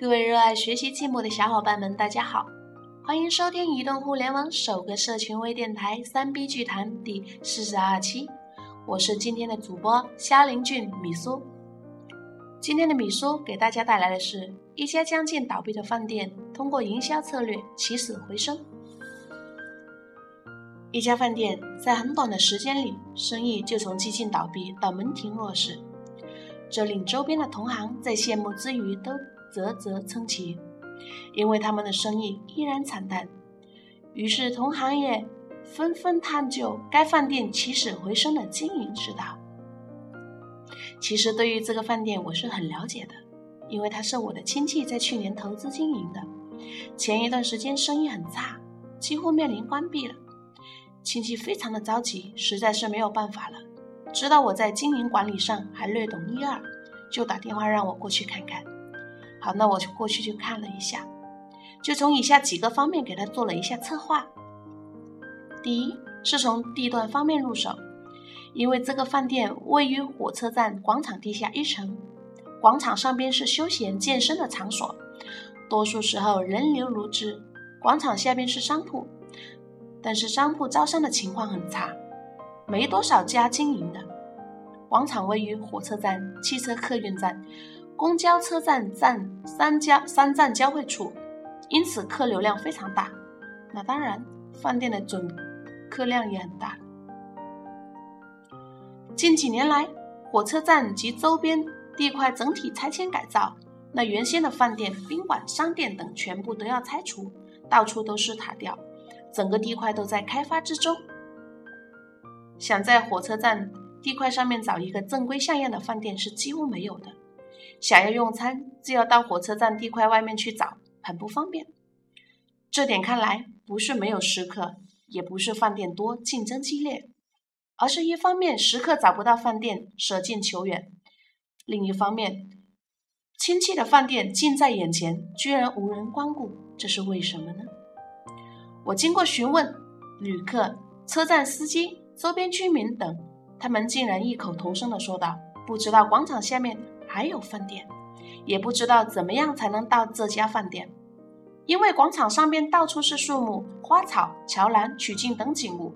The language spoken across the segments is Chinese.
各位热爱学习积木的小伙伴们，大家好，欢迎收听移动互联网首个社群微电台三 B 剧谈第四十二期，我是今天的主播虾林俊米苏。今天的米苏给大家带来的是一家将近倒闭的饭店，通过营销策略起死回生。一家饭店在很短的时间里，生意就从几近倒闭到门庭若市，这令周边的同行在羡慕之余都。啧啧称奇，因为他们的生意依然惨淡。于是，同行业纷纷探究该饭店起死回生的经营之道。其实，对于这个饭店，我是很了解的，因为它是我的亲戚在去年投资经营的。前一段时间生意很差，几乎面临关闭了。亲戚非常的着急，实在是没有办法了。知道我在经营管理上还略懂一二，就打电话让我过去看看。好，那我就过去去看了一下，就从以下几个方面给他做了一下策划。第一是从地段方面入手，因为这个饭店位于火车站广场地下一层，广场上边是休闲健身的场所，多数时候人流如织。广场下边是商铺，但是商铺招商的情况很差，没多少家经营的。广场位于火车站汽车客运站。公交车站站三交三站交汇处，因此客流量非常大。那当然，饭店的准客量也很大。近几年来，火车站及周边地块整体拆迁改造，那原先的饭店、宾馆、商店等全部都要拆除，到处都是塔吊，整个地块都在开发之中。想在火车站地块上面找一个正规像样的饭店是几乎没有的。想要用餐，就要到火车站地块外面去找，很不方便。这点看来，不是没有食客，也不是饭店多竞争激烈，而是一方面食客找不到饭店，舍近求远；另一方面，亲戚的饭店近在眼前，居然无人光顾，这是为什么呢？我经过询问旅客、车站司机、周边居民等，他们竟然异口同声地说道：“不知道广场下面。”还有饭店，也不知道怎么样才能到这家饭店，因为广场上面到处是树木、花草、桥栏、曲径等景物，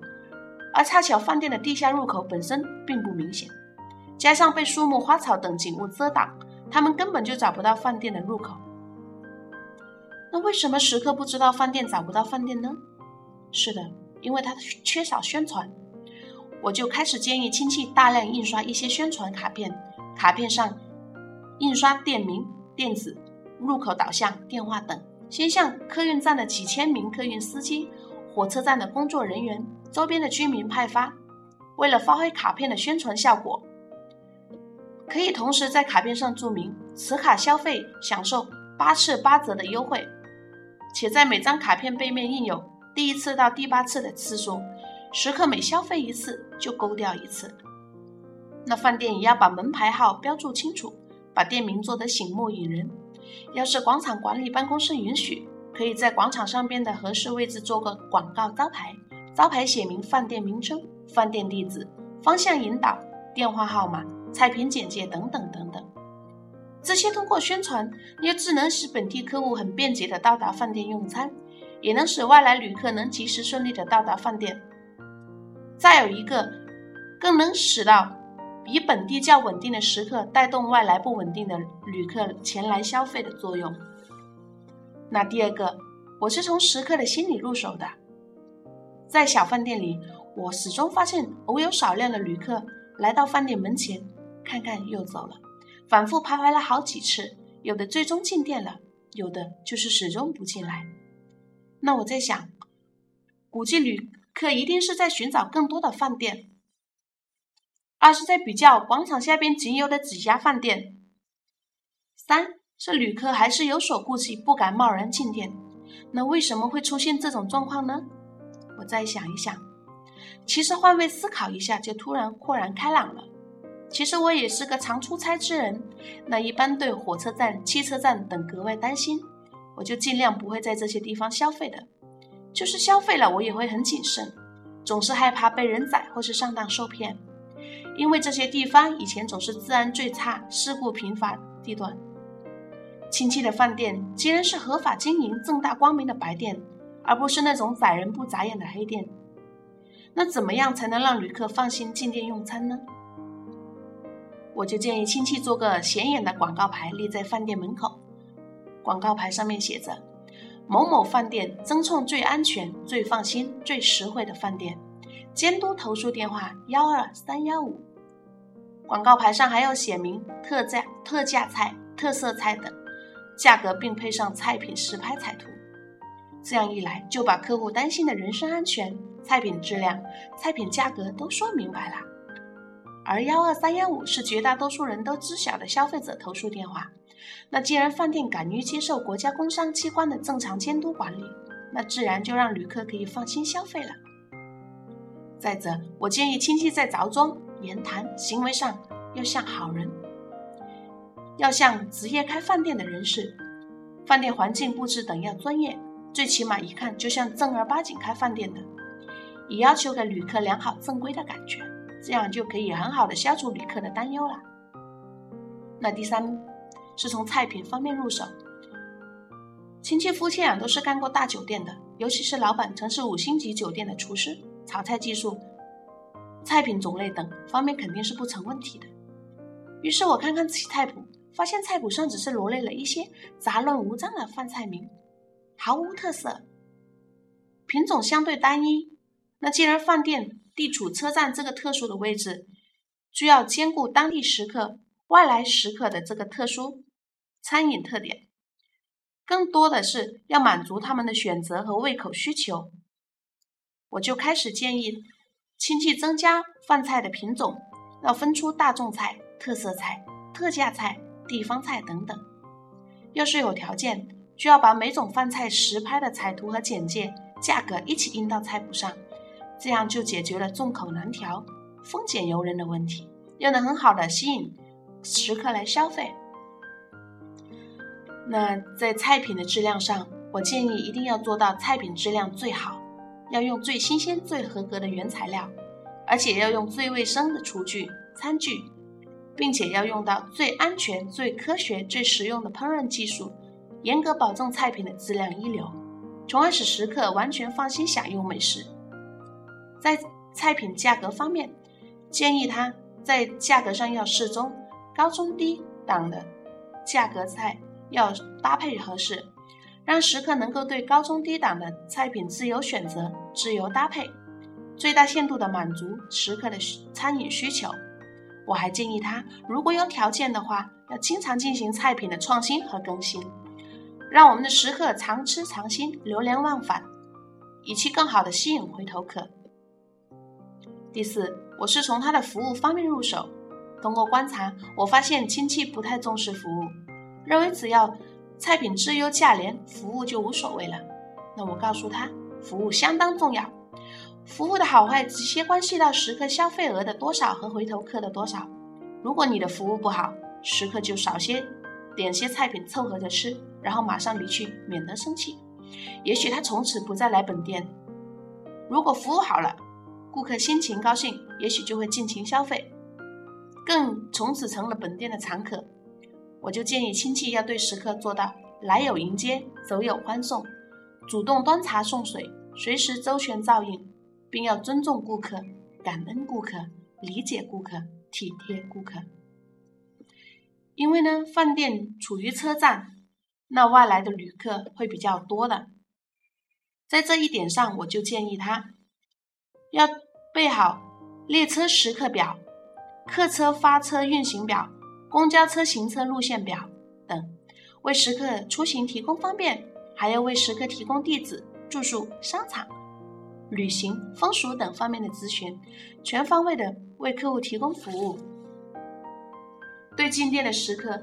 而恰巧饭店的地下入口本身并不明显，加上被树木、花草等景物遮挡，他们根本就找不到饭店的入口。那为什么食客不知道饭店找不到饭店呢？是的，因为他缺少宣传。我就开始建议亲戚大量印刷一些宣传卡片，卡片上。印刷店名、电子入口导向、电话等，先向客运站的几千名客运司机、火车站的工作人员、周边的居民派发。为了发挥卡片的宣传效果，可以同时在卡片上注明此卡消费享受八次八折的优惠，且在每张卡片背面印有第一次到第八次的次数，食客每消费一次就勾掉一次。那饭店也要把门牌号标注清楚。把店名做得醒目引人。要是广场管理办公室允许，可以在广场上边的合适位置做个广告招牌，招牌写明饭店名称、饭店地址、方向引导、电话号码、菜品简介等等等等。这些通过宣传，也只能使本地客户很便捷的到达饭店用餐，也能使外来旅客能及时顺利的到达饭店。再有一个，更能使到。比本地较稳定的食客带动外来不稳定的旅客前来消费的作用。那第二个，我是从食客的心理入手的。在小饭店里，我始终发现偶有少量的旅客来到饭店门前，看看又走了，反复徘徊了好几次。有的最终进店了，有的就是始终不进来。那我在想，估计旅客一定是在寻找更多的饭店。二是在比较广场下边仅有的几家饭店，三是旅客还是有所顾忌，不敢贸然进店。那为什么会出现这种状况呢？我再想一想，其实换位思考一下，就突然豁然开朗了。其实我也是个常出差之人，那一般对火车站、汽车站等格外担心，我就尽量不会在这些地方消费的。就是消费了，我也会很谨慎，总是害怕被人宰或是上当受骗。因为这些地方以前总是治安最差、事故频发地段，亲戚的饭店既然是合法经营、正大光明的白店，而不是那种宰人不眨眼的黑店，那怎么样才能让旅客放心进店用餐呢？我就建议亲戚做个显眼的广告牌立在饭店门口，广告牌上面写着“某某饭店争创最安全、最放心、最实惠的饭店”，监督投诉电话幺二三幺五。广告牌上还要写明特价、特价菜、特色菜等价格，并配上菜品实拍彩图。这样一来，就把客户担心的人身安全、菜品质量、菜品价格都说明白了。而幺二三幺五是绝大多数人都知晓的消费者投诉电话。那既然饭店敢于接受国家工商机关的正常监督管理，那自然就让旅客可以放心消费了。再者，我建议亲戚在着装、言谈、行为上要像好人，要像职业开饭店的人士，饭店环境布置等要专业，最起码一看就像正儿八经开饭店的，也要求给旅客良好正规的感觉。这样就可以很好的消除旅客的担忧了。那第三是从菜品方面入手。亲戚夫妻俩都是干过大酒店的，尤其是老板曾是五星级酒店的厨师，炒菜技术、菜品种类等方面肯定是不成问题的。于是我看看起菜谱，发现菜谱上只是罗列了一些杂乱无章的饭菜名，毫无特色，品种相对单一。那既然饭店，地处车站这个特殊的位置，就要兼顾当地食客、外来食客的这个特殊餐饮特点，更多的是要满足他们的选择和胃口需求。我就开始建议亲戚增加饭菜的品种，要分出大众菜、特色菜、特价菜、地方菜等等。要是有条件，就要把每种饭菜实拍的彩图和简介、价格一起印到菜谱上。这样就解决了众口难调、风俭由人的问题，又能很好的吸引食客来消费。那在菜品的质量上，我建议一定要做到菜品质量最好，要用最新鲜、最合格的原材料，而且要用最卫生的厨具、餐具，并且要用到最安全、最科学、最实用的烹饪技术，严格保证菜品的质量一流，从而使食客完全放心享用美食。在菜品价格方面，建议他在价格上要适中，高中低档的价格菜要搭配合适，让食客能够对高中低档的菜品自由选择、自由搭配，最大限度的满足食客的餐饮需求。我还建议他，如果有条件的话，要经常进行菜品的创新和更新，让我们的食客常吃常新、流连忘返，以期更好的吸引回头客。第四，我是从他的服务方面入手。通过观察，我发现亲戚不太重视服务，认为只要菜品质优价廉，服务就无所谓了。那我告诉他，服务相当重要，服务的好坏直接关系到食客消费额的多少和回头客的多少。如果你的服务不好，食客就少些点些菜品凑合着吃，然后马上离去，免得生气。也许他从此不再来本店。如果服务好了，顾客心情高兴，也许就会尽情消费，更从此成了本店的常客。我就建议亲戚要对食客做到来有迎接，走有欢送，主动端茶送水，随时周全照应，并要尊重顾客、感恩顾客、理解顾客、体贴顾客。因为呢，饭店处于车站，那外来的旅客会比较多的，在这一点上，我就建议他要。备好列车时刻表、客车发车运行表、公交车行车路线表等，为食客出行提供方便；还要为食客提供地址、住宿、商场、旅行、风俗等方面的咨询，全方位的为客户提供服务。对进店的食客，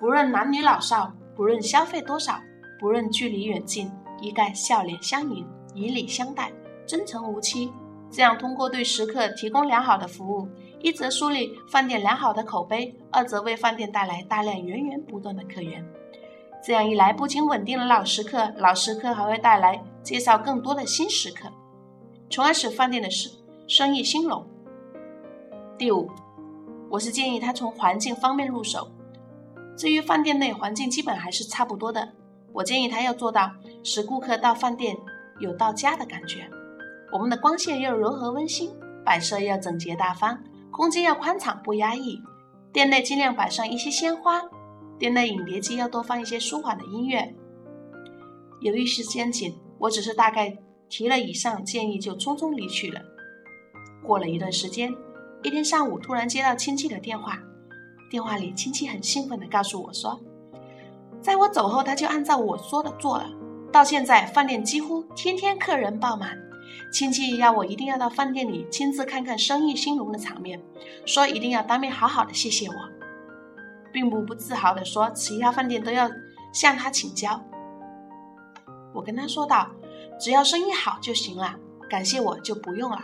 不论男女老少，不论消费多少，不论距离远近，一概笑脸相迎，以礼相待，真诚无欺。这样，通过对食客提供良好的服务，一则树立饭店良好的口碑，二则为饭店带来大量源源不断的客源。这样一来，不仅稳定了老食客，老食客还会带来介绍更多的新食客，从而使饭店的生生意兴隆。第五，我是建议他从环境方面入手，至于饭店内环境基本还是差不多的，我建议他要做到使顾客到饭店有到家的感觉。我们的光线要柔和温馨，摆设要整洁大方，空间要宽敞不压抑。店内尽量摆上一些鲜花，店内影碟机要多放一些舒缓的音乐。由于时间紧，我只是大概提了以上建议就匆匆离去了。过了一段时间，一天上午突然接到亲戚的电话，电话里亲戚很兴奋地告诉我说，在我走后他就按照我说的做了，到现在饭店几乎天天客人爆满。亲戚要我一定要到饭店里亲自看看生意兴隆的场面，说一定要当面好好的谢谢我，并不不自豪的说其他饭店都要向他请教。我跟他说道：“只要生意好就行了，感谢我就不用了，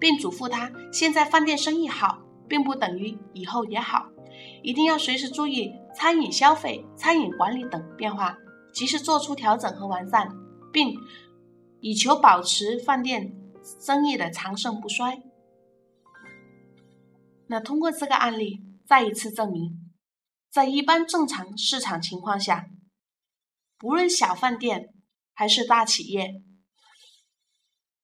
并嘱咐他，现在饭店生意好，并不等于以后也好，一定要随时注意餐饮消费、餐饮管理等变化，及时做出调整和完善，并。”以求保持饭店生意的长盛不衰。那通过这个案例，再一次证明，在一般正常市场情况下，不论小饭店还是大企业，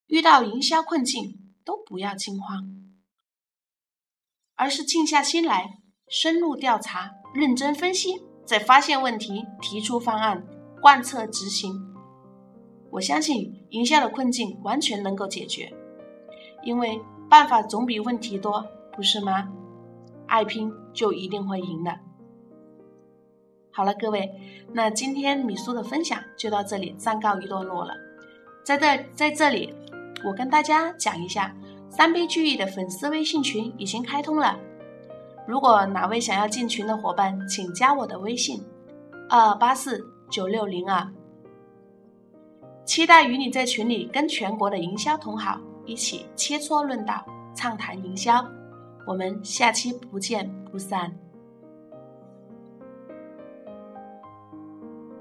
遇到营销困境都不要惊慌，而是静下心来，深入调查、认真分析，再发现问题，提出方案，贯彻执行。我相信营销的困境完全能够解决，因为办法总比问题多，不是吗？爱拼就一定会赢的。好了，各位，那今天米苏的分享就到这里暂告一段落了。在这在这里，我跟大家讲一下，三杯聚义的粉丝微信群已经开通了。如果哪位想要进群的伙伴，请加我的微信：二八四九六零二。期待与你在群里跟全国的营销同行一起切磋论道，畅谈营销。我们下期不见不散。